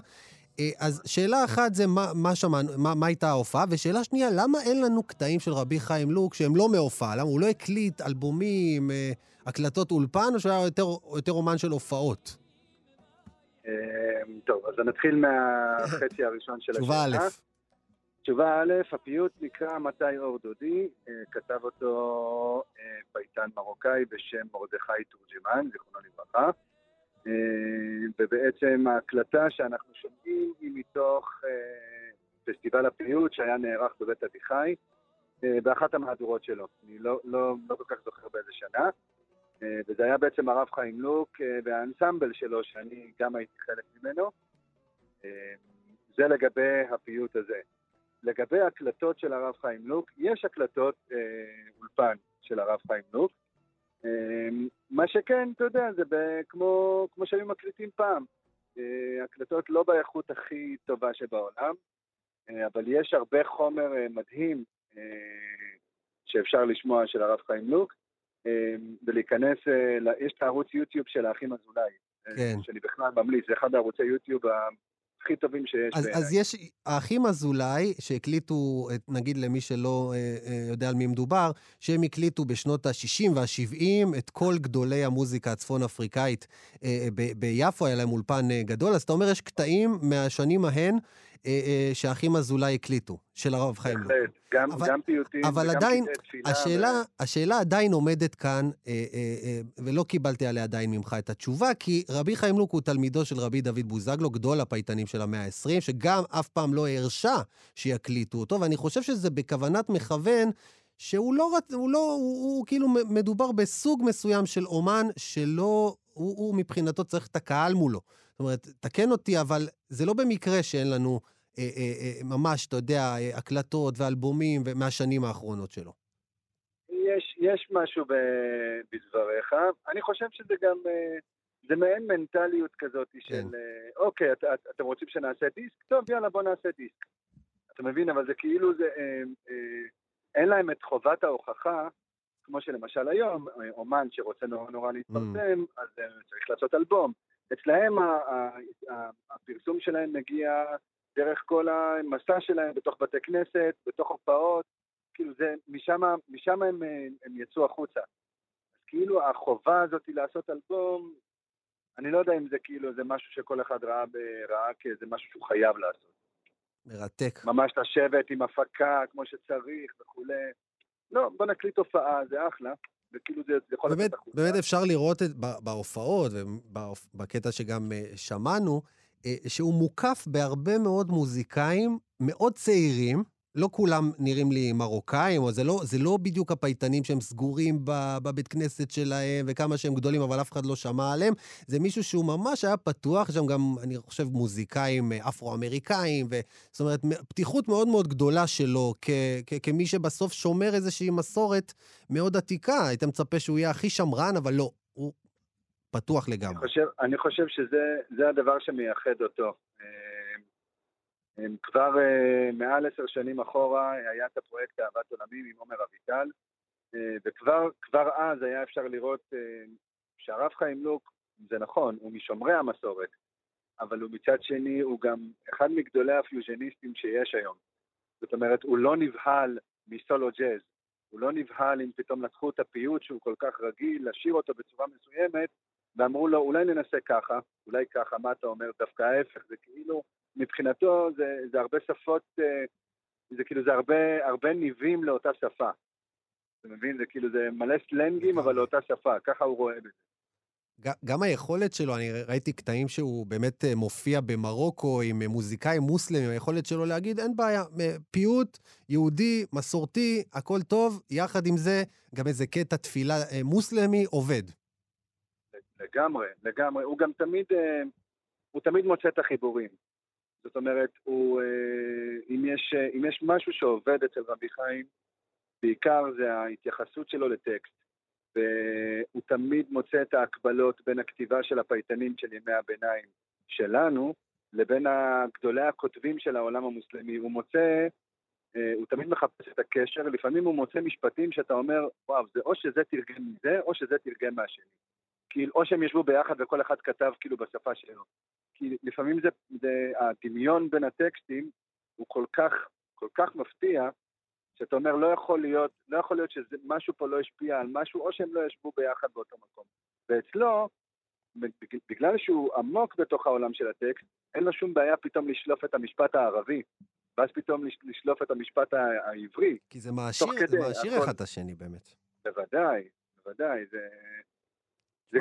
אה, אז שאלה אחת זה מה, מה שמענו, מה, מה הייתה ההופעה, ושאלה שנייה, למה אין לנו קטעים של רבי חיים לוק שהם לא מהופעה? למה הוא לא הקליט אלבומים, אה, הקלטות אולפן, או שהוא היה יותר, יותר אומן של הופעות? אה, טוב, אז נתחיל מהחצי הראשון של תשובה א'. תשובה א', הפיוט נקרא מתי אור דודי, אה, כתב אותו אה, פייטן מרוקאי בשם מרדכי תורג'מן, זיכרונו לברכה. אה, ובעצם ההקלטה שאנחנו שומעים היא מתוך פסטיבל הפיוט שהיה נערך בבית אביחי, באחת המהדורות שלו. אני לא, לא, לא כל כך זוכר באיזה שנה. וזה היה בעצם הרב חיים לוק והאנסמבל שלו, שאני גם הייתי חלק ממנו. זה לגבי הפיוט הזה. לגבי הקלטות של הרב חיים לוק, יש הקלטות אה, אולפן של הרב חיים לוק. אה, מה שכן, אתה יודע, זה ב- כמו, כמו שהיו מקליטים פעם. אה, הקלטות לא באיכות הכי טובה שבעולם, אה, אבל יש הרבה חומר אה, מדהים אה, שאפשר לשמוע של הרב חיים לוק. אה, ולהיכנס, אה, יש את הערוץ יוטיוב של האחים אזולאי, אה, כן. שאני בכלל ממליץ, זה אחד הערוצי יוטיוב הכי טובים שיש אז. אז יש, האחים אזולאי, שהקליטו, נגיד למי שלא אה, אה, יודע על מי מדובר, שהם הקליטו בשנות ה-60 וה-70 את כל גדולי המוזיקה הצפון-אפריקאית אה, ב- ביפו, היה להם אולפן גדול. אז אתה אומר, יש קטעים מהשנים ההן שהאחים אזולאי הקליטו, של הרב חיים. בהחלט, גם, אבל- גם פיוטים אבל וגם עדיין, קטעי תפילה. השאלה, השאלה עדיין עומדת כאן, אה, אה, אה, ולא קיבלתי עליה עדיין ממך את התשובה, כי רבי חיים לוק הוא תלמידו של רבי דוד בוזגלו, גדול הפייטנים של המאה ה-20, שגם אף פעם לא הרשה שיקליטו אותו, ואני חושב שזה בכוונת מכוון. שהוא לא, הוא לא, הוא, הוא כאילו מ- מדובר בסוג מסוים של אומן שלא, הוא, הוא מבחינתו צריך את הקהל מולו. זאת אומרת, תקן אותי, אבל זה לא במקרה שאין לנו אה, אה, אה, ממש, אתה יודע, אה, הקלטות ואלבומים מהשנים האחרונות שלו. יש, יש משהו ב, בדבריך. אני חושב שזה גם, אה, זה מעין מנטליות כזאת כן. של, אה, אוקיי, את, את, אתם רוצים שנעשה דיסק? טוב, יאללה, בוא נעשה דיסק. אתה מבין? אבל זה כאילו, זה, אה, אה, אין להם את חובת ההוכחה, כמו שלמשל היום, אה, אומן שרוצה נורא נורא להתפרסם, אז אה, צריך לעשות אלבום. אצלהם הפרסום שלהם מגיע דרך כל המסע שלהם בתוך בתי כנסת, בתוך הופעות, כאילו זה, משם, משם הם, הם יצאו החוצה. אז כאילו החובה הזאת לעשות אלבום, אני לא יודע אם זה כאילו, זה משהו שכל אחד ראה, ראה כאיזה משהו שהוא חייב לעשות. מרתק. ממש לשבת עם הפקה כמו שצריך וכולי. לא, בוא נקליט הופעה, זה אחלה. וכאילו זה, זה יכול באמת, לצאת החוצה. באמת אפשר לראות את, בהופעות, ובקטע שגם אה, שמענו, שהוא מוקף בהרבה מאוד מוזיקאים מאוד צעירים. לא כולם נראים לי מרוקאים, או זה לא, זה לא בדיוק הפייטנים שהם סגורים בבית כנסת שלהם, וכמה שהם גדולים, אבל אף אחד לא שמע עליהם. זה מישהו שהוא ממש היה פתוח, יש שם גם, אני חושב, מוזיקאים אה, אפרו-אמריקאים, ו... זאת אומרת, פתיחות מאוד מאוד גדולה שלו, כמי שבסוף שומר איזושהי מסורת מאוד עתיקה. היית מצפה שהוא יהיה הכי שמרן, אבל לא, הוא פתוח אני לגמרי. חושב, אני חושב שזה זה הדבר שמייחד אותו. אה, אה, כבר אה, מעל עשר שנים אחורה היה את הפרויקט אהבת עולמים עם עומר אביטל, וכבר כבר אז היה אפשר לראות שהרב חיים לוק, זה נכון, הוא משומרי המסורת, אבל הוא מצד שני, הוא גם אחד מגדולי הפיוז'ניסטים שיש היום. זאת אומרת, הוא לא נבהל מסולו ג'אז. הוא לא נבהל אם פתאום לקחו את הפיוט שהוא כל כך רגיל, לשיר אותו בצורה מסוימת, ואמרו לו, אולי ננסה ככה, אולי ככה, מה אתה אומר? דווקא ההפך, זה כאילו, מבחינתו זה, זה הרבה שפות, אה, זה כאילו, זה הרבה, הרבה ניבים לאותה שפה. אתה מבין? זה כאילו, זה מלא סלנגים, אבל לאותה שפה, ככה הוא רואה בזה. גם היכולת שלו, אני ראיתי קטעים שהוא באמת אה, מופיע במרוקו עם אה, מוזיקאים מוסלמים, היכולת שלו להגיד, אין בעיה, פיוט, יהודי, מסורתי, הכל טוב, יחד עם זה, גם איזה קטע תפילה מוסלמי עובד. לגמרי, לגמרי. הוא גם תמיד, אה, הוא תמיד מוצא את החיבורים. זאת אומרת, הוא, אה, אם, יש, אה, אם יש משהו שעובד אצל רבי חיים, בעיקר זה ההתייחסות שלו לטקסט. והוא תמיד מוצא את ההקבלות בין הכתיבה של הפייטנים של ימי הביניים שלנו, לבין גדולי הכותבים של העולם המוסלמי. הוא מוצא, הוא תמיד מחפש את הקשר, לפעמים הוא מוצא משפטים שאתה אומר, וואו, זה או שזה תרגם מזה, או שזה תרגם מהשני. כאילו, או שהם ישבו ביחד וכל אחד כתב כאילו בשפה שלו. כי לפעמים זה, זה הדמיון בין הטקסטים הוא כל כך, כל כך מפתיע, שאתה אומר, לא יכול להיות, לא יכול להיות שמשהו פה לא השפיע על משהו, או שהם לא ישבו ביחד באותו מקום. ואצלו, בג- בגלל שהוא עמוק בתוך העולם של הטקסט, אין לו שום בעיה פתאום לשלוף את המשפט הערבי, ואז פתאום לש- לשלוף את המשפט העברי. כי זה מעשיר, זה מעשיר. אחד את השני באמת. בוודאי, בוודאי, זה...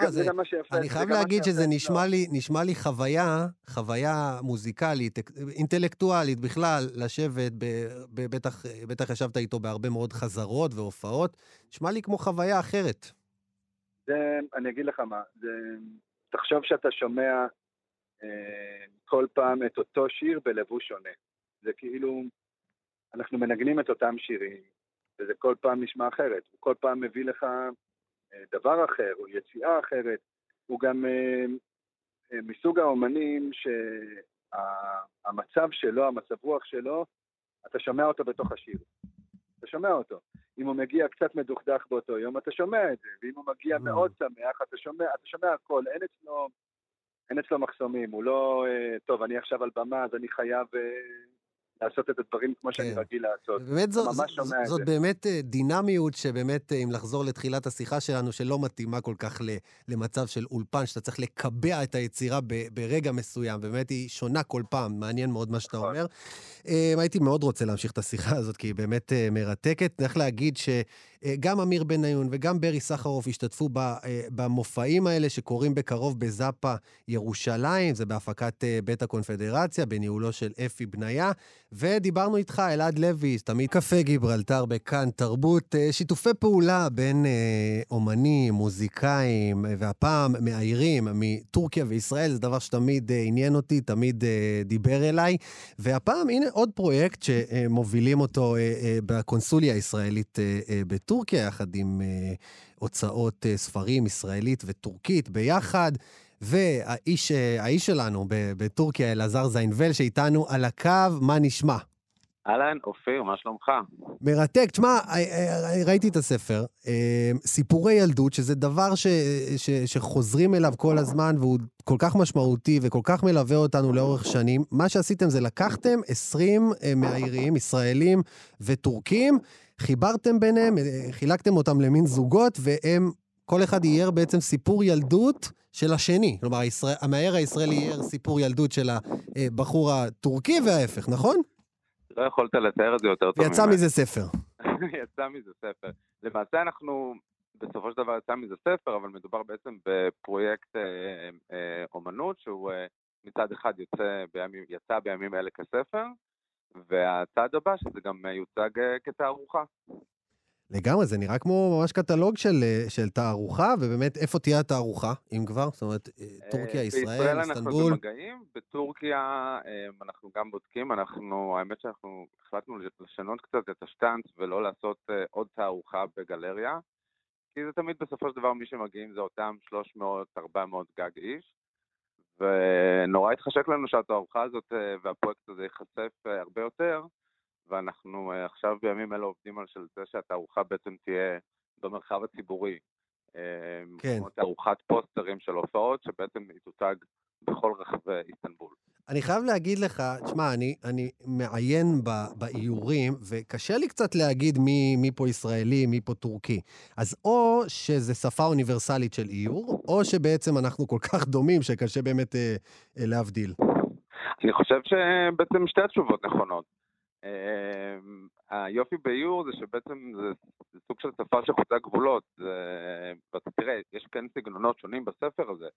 זה, זה, גם מה שיפה. אני חייב להגיד שזה. נשמע לי, נשמע לי חוויה, חוויה מוזיקלית, אינטלקטואלית בכלל, לשבת, בטח, בטח ישבת איתו בהרבה מאוד חזרות והופעות, נשמע לי כמו חוויה אחרת. זה, אני אגיד לך מה, זה, תחשוב שאתה שומע אה, כל פעם את אותו שיר בלבוש שונה. זה כאילו, אנחנו מנגנים את אותם שירים, וזה כל פעם נשמע אחרת. הוא כל פעם מביא לך דבר אחר, או יציאה אחרת. הוא גם אה, אה, מסוג האומנים שהמצב שלו, המצב רוח שלו, אתה שומע אותו בתוך השיר. אתה שומע אותו. אם הוא מגיע קצת מדוכדך באותו יום, אתה שומע את זה, ואם הוא מגיע Mm. מאוד שמח, אתה שומע, אתה שומע הכל, אין אצלו, אין אצלו מחסומים, הוא לא, אה, טוב, אני עכשיו על במה, אז אני חייב לעשות את הדברים כמו שאני כן. רגיל לעשות. באמת זו, זו, זאת זה. באמת אה, דינמיות שבאמת, אה, אם לחזור לתחילת השיחה שלנו, שלא מתאימה כל כך למצב של אולפן, שאתה צריך לקבע את היצירה ברגע מסוים, באמת היא שונה כל פעם, מעניין מאוד מה שאתה נכון. אומר. אה, הייתי מאוד רוצה להמשיך את השיחה הזאת, כי היא באמת מרתקת. צריך להגיד שגם אמיר בניון וגם ברי סחרוף השתתפו במופעים האלה שקורים בקרוב בזאפה ירושלים, זה בהפקת בית הקונפדרציה, בניהולו של אפי בניה. ודיברנו איתך, אלעד לוי, תמיד קפה גיברלטר בכאן תרבות, אה, שיתופי פעולה בין אה, אומנים, מוזיקאים, אה, והפעם מאיירים מטורקיה וישראל, זה דבר שתמיד עניין אותי, תמיד דיבר אליי. והפעם, הנה עוד פרויקט שמובילים אותו בקונסוליה הישראלית בטורקיה, יחד עם הוצאות ספרים ישראלית וטורקית ביחד. והאיש אה, האיש שלנו בטורקיה, אלעזר זיינבל, שאיתנו על הקו, מה נשמע? אהלן, אופיר, מה שלומך? מרתק. תשמע, אה, אה, ראיתי את הספר, סיפורי ילדות, שזה דבר ש, ש, שחוזרים אליו כל הזמן, והוא כל כך משמעותי וכל כך מלווה אותנו לאורך שנים. מה שעשיתם זה לקחתם 20 מאיירים, ישראלים וטורקים, חיברתם ביניהם, חילקתם אותם למין זוגות, והם, כל אחד אייר בעצם סיפור ילדות של השני. כלומר, הישראל, המאייר הישראלי אייר סיפור ילדות של הבחור הטורקי וההפך, נכון? לא יכולת לתאר את זה יותר טוב. יצא מזה ספר. יצא מזה ספר. למעשה אנחנו, בסופו של דבר יצא מזה ספר, אבל מדובר בעצם בפרויקט אה, אה, אומנות שהוא אה, מצד אחד יוצא בימים, יצא בימים אלה כספר, והצעד הבא שזה גם יוצג אה, כתערוכה. לגמרי, זה נראה כמו ממש קטלוג של, אה, של תערוכה, ובאמת, איפה תהיה התערוכה, אם כבר? זאת אומרת, אה, טורקיה, ישראל, איסטנבול. בישראל אנחנו במגעים, בטורקיה אה, אנחנו גם בודקים, אנחנו, האמת שאנחנו החלטנו לשנות קצת את השטאנץ ולא לעשות עוד תערוכה בגלריה, כי זה תמיד בסופו של דבר מי שמגיעים זה אותם 300-400 גג איש, ונורא התחשק לנו שהתערוכה הזאת והפרויקט הזה ייחשף הרבה יותר, ואנחנו uh, עכשיו בימים אלה עובדים על זה שהתערוכה בעצם תהיה במרחב הציבורי. אה, כן. כמו תערוכת פוסטרים של הופעות, שבעצם היא תוצג בכל רחבי איסטנבול. אני חייב להגיד לך, תשמע, אני, אני מעיין באיורים, וקשה לי קצת להגיד מי, מי פה ישראלי, מי פה טורקי. אז או שזה שפה אוניברסלית של איור, או שבעצם אנחנו כל כך דומים שקשה באמת אה, אה, להבדיל. אני חושב שבעצם שתי התשובות נכונות. אמ, היופי באיור זה שבעצם זה, סוג של שפה שחוצה גבולות, ואתה תראה, יש כן סגנונות שונים בספר הזה,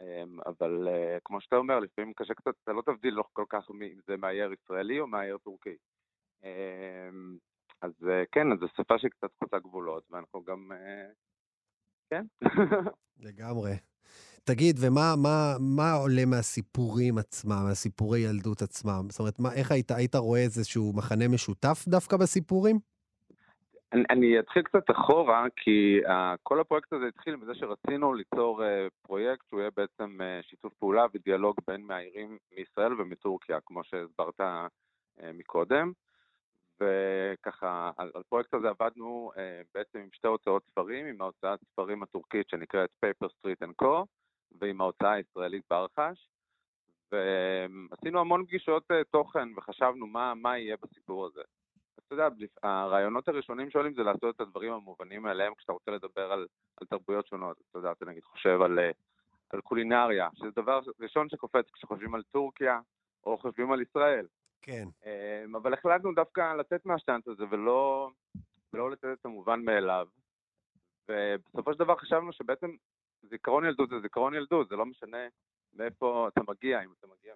אמ, אבל אה, כמו שאתה אומר, לפעמים קשה קצת, אתה לא תבדיל לא כל כך אם זה מאייר ישראלי או מאייר טורקי. אמ, אז אה, כן, אז זו שפה שקצת חוצה גבולות, ואנחנו גם... אה, כן. לגמרי. תגיד, ומה מה, מה עולה מהסיפורים עצמם, מהסיפורי ילדות עצמם? זאת אומרת, מה, איך היית, היית רואה איזשהו מחנה משותף דווקא בסיפורים? אני, אני אתחיל קצת אחורה, כי uh, כל הפרויקט הזה התחיל מזה שרצינו ליצור uh, פרויקט שהוא יהיה בעצם uh, שיתוף פעולה ודיאלוג בין מאיירים מישראל ומטורקיה, כמו שהסברת uh, מקודם. וככה, על, על פרויקט הזה עבדנו uh, בעצם עם שתי הוצאות ספרים, עם ההוצאת ספרים הטורקית שנקראת Paper Street Co. ועם ההוצאה הישראלית ברחש, ועשינו המון פגישות אה, תוכן וחשבנו מה, מה יהיה בסיפור הזה. אתה יודע, הרעיונות הראשונים שואלים זה לעשות את הדברים המובנים מאליהם כשאתה רוצה לדבר על, על תרבויות שונות. אתה יודע, אתה נגיד חושב על, אה, על קולינריה, שזה דבר ראשון שקופץ כשחושבים על טורקיה או חושבים על ישראל. כן. אה, אבל החלטנו דווקא לצאת מהשטנץ הזה ולא, ולא לתת את המובן מאליו. ובסופו של דבר חשבנו שבעצם זיכרון ילדות זה זיכרון ילדות, זה לא משנה מאיפה אתה מגיע, אם אתה מגיע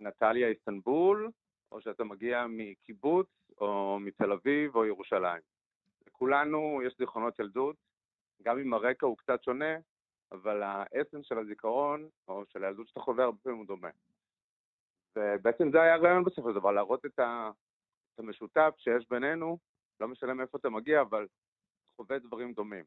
מנטליה איסטנבול, או שאתה מגיע מקיבוץ, או מתל אביב, או ירושלים. לכולנו יש זיכרונות ילדות, גם אם הרקע הוא קצת שונה, אבל האסנס של הזיכרון, או של הילדות שאתה חווה, הרבה פעמים הוא דומה. ובעצם זה היה הרעיון בסופו של דבר, להראות את, המשותף שיש בינינו, לא משנה מאיפה אתה מגיע, אבל חווה דברים דומים.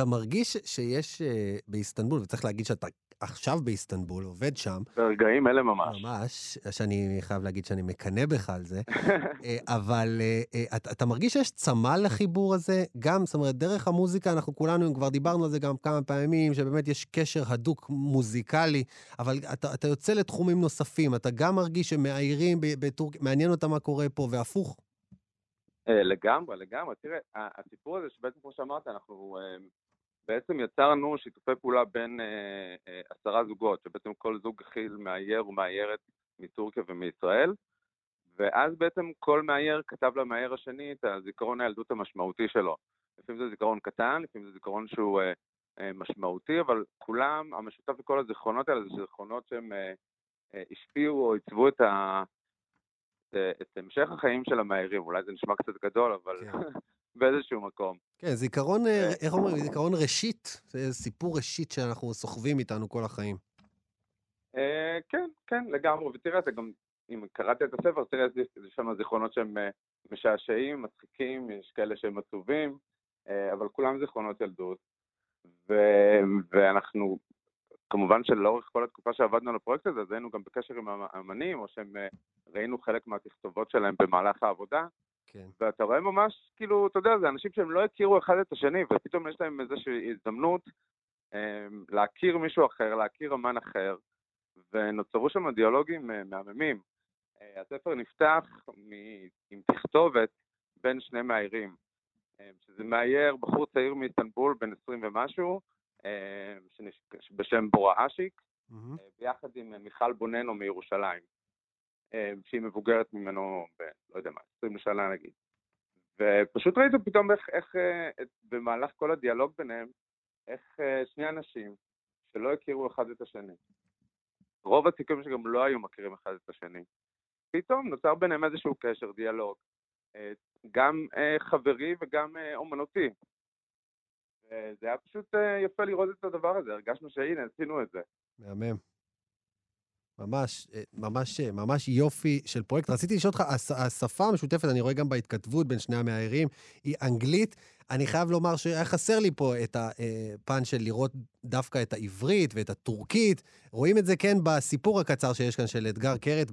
אתה מרגיש שיש uh, באיסטנבול, וצריך להגיד שאתה עכשיו באיסטנבול, עובד שם. ברגעים אלה ממש. ממש, שאני חייב להגיד שאני מקנא בך על זה. אה, אבל uh, אתה, אתה מרגיש שיש צמא לחיבור הזה? גם, זאת אומרת, דרך המוזיקה, אנחנו כולנו כבר דיברנו על זה גם כמה פעמים, שבאמת יש קשר הדוק מוזיקלי, אבל אתה, אתה יוצא לתחומים נוספים, אתה גם מרגיש שמאיירים בטורקיה, מעניין אותם מה קורה פה, והפוך. לגמרי, לגמרי. תראה, הסיפור הזה שבעצם כמו שאמרת, אנחנו בעצם יצרנו שיתופי פעולה בין אה, אה, עשרה זוגות, שבעצם כל זוג הכיל מאייר ומאיירת מטורקיה ומישראל, ואז בעצם כל מאייר כתב למאייר השני את הזיכרון הילדות המשמעותי שלו. לפעמים זה זיכרון קטן, לפעמים זה זיכרון שהוא אה, אה, משמעותי, אבל כולם, המשותף לכל הזיכרונות האלה זה זיכרונות שהם אה, אה, השפיעו או עיצבו את, ה, את, את המשך החיים של המאיירים. אולי זה נשמע קצת גדול, אבל כן. באיזשהו מקום. כן, זיכרון, אה, איך אומרים? זיכרון ראשית. זה סיפור ראשית שאנחנו סוחבים איתנו כל החיים. אה, כן, כן, לגמרי. ותראה, אתה גם, אם קראתי את הספר, תראה, יש שם זיכרונות שהם אה, משעשעים, מצחיקים, יש כאלה שהם עצובים, אבל כולם זיכרונות ילדות. ואנחנו, כמובן שלאורך כל התקופה שעבדנו על הפרויקט הזה, אז היינו גם בקשר עם האמנים, או שהם אה, ראינו חלק מהתכתובות שלהם במהלך העבודה, כן. ואתה רואה ממש, כאילו, אתה יודע, זה אנשים שהם לא הכירו אחד את השני, ופתאום יש להם איזושהי הזדמנות אה, להכיר מישהו אחר, להכיר אמן אחר, ונוצרו שם דיאלוגים אה, מהממים. אה, הספר נפתח מ- עם תכתובת בין שני מאיירים, אה, שזה מאייר בחור צעיר מאיסטנבול, בן 20 ומשהו, אה, שנש- בשם בורה אשיק, מהמם. אה, ביחד עם מיכל בוננו מירושלים, שהיא מבוגרת ממנו, ב, לא יודע מה, 20 שנה נגיד. ופשוט ראיתי פתאום איך, איך אה, במהלך כל הדיאלוג ביניהם, איך אה, שני אנשים שלא הכירו אחד את השני, רוב הסיכויים שגם לא היו מכירים אחד את השני, פתאום נוצר ביניהם איזשהו קשר, דיאלוג, אה, גם אה, חברי וגם אה, אומנותי. וזה היה פשוט אה, יפה לראות את הדבר הזה, הרגשנו שהנה, עשינו את זה. מהמם. ממש, אה, ממש, אה, ממש יופי של פרויקט. רציתי לשאול אותך, הש- השפה המשותפת, אני רואה גם בהתכתבות בין שני המאיירים, היא אנגלית. אני חייב לומר שהיה חסר לי פה את הפן של לראות דווקא את העברית ואת הטורקית. רואים את זה, כן, בסיפור הקצר שיש כאן של אתגר קרת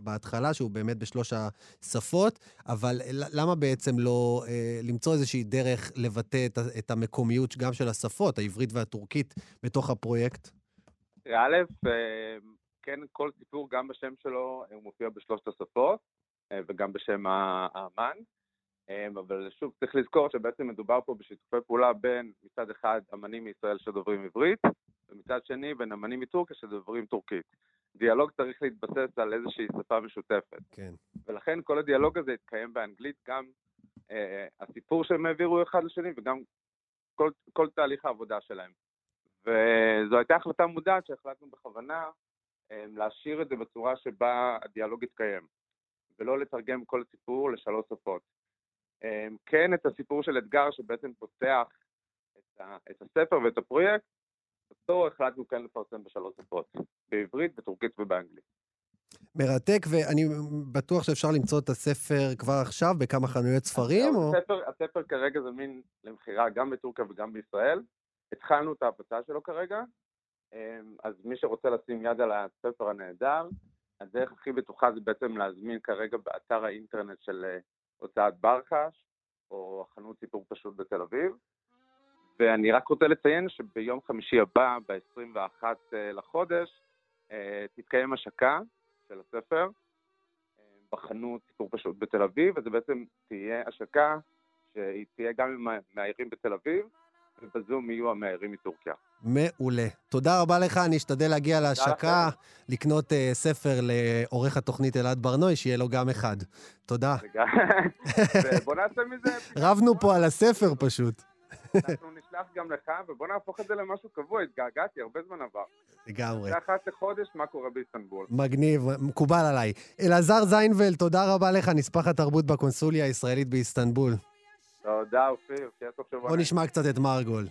בהתחלה, שהוא באמת בשלוש השפות, אבל למה בעצם לא אה, למצוא איזושהי דרך לבטא את, המקומיות גם של השפות, העברית והטורקית, בתוך הפרויקט? א', אה, כן, כל סיפור, גם בשם שלו, אה, הוא מופיע בשלושת השפות, אה, וגם בשם האמן. אה, אבל שוב, צריך לזכור שבעצם מדובר פה בשיתופי פעולה בין מצד אחד אמנים מישראל שדוברים עברית, ומצד שני בין אמנים מטורקיה שדוברים טורקית. דיאלוג צריך להתבסס על איזושהי שפה משותפת. כן. ולכן כל הדיאלוג הזה התקיים באנגלית, גם אה, הסיפור שהם העבירו אחד לשני וגם כל, כל תהליך העבודה שלהם. וזו הייתה החלטה מודעת שהחלטנו בכוונה להשאיר את זה בצורה שבה הדיאלוג יתקיים, ולא לתרגם כל סיפור לשלוש שפות. אה, כן, את הסיפור של אתגר שבעצם פותח את, ה, את הספר ואת הפרויקט, אותו החלטנו כן לפרסם בשלוש שפות, בעברית, בטורקית ובאנגלית. מרתק, ואני בטוח שאפשר למצוא את הספר כבר עכשיו בכמה חנויות ספרים, או... הספר, הספר כרגע זמין למכירה גם בטורקיה וגם בישראל. התחלנו את ההפצה שלו כרגע, אמ, אז מי שרוצה לשים יד על הספר הנהדר, הדרך הכי בטוחה זה בעצם להזמין כרגע באתר האינטרנט של אה, הוצאת ברחש, או החנות סיפור פשוט בתל אביב. ואני רק רוצה לציין שביום חמישי הבא, ב-21 לחודש, אה, תתקיים השקה של הספר אה, בחנות סיפור פשוט בתל אביב, וזה בעצם תהיה השקה שהיא תהיה גם עם המאיירים בתל אביב, ובזום יהיו המאיירים מטורקיה. מעולה. תודה רבה לך, אני אשתדל להגיע להשקה, לקנות uh, ספר לעורך התוכנית אלעד ברנוי, שיהיה לו גם אחד. תודה. ובוא נעשה מזה... רבנו פה על הספר פשוט. אנחנו נשלח גם לך, ובוא נהפוך את זה למשהו קבוע, התגעגעתי, הרבה זמן עבר. לגמרי. זה אחת לחודש, מה קורה באיסטנבול. מגניב, מקובל עליי. אלעזר זיינבל, תודה רבה לך, נספח התרבות בקונסוליה הישראלית באיסטנבול. תודה, אופיר, שיהיה סוף שבוע. בוא. נשמע קצת את מרגול.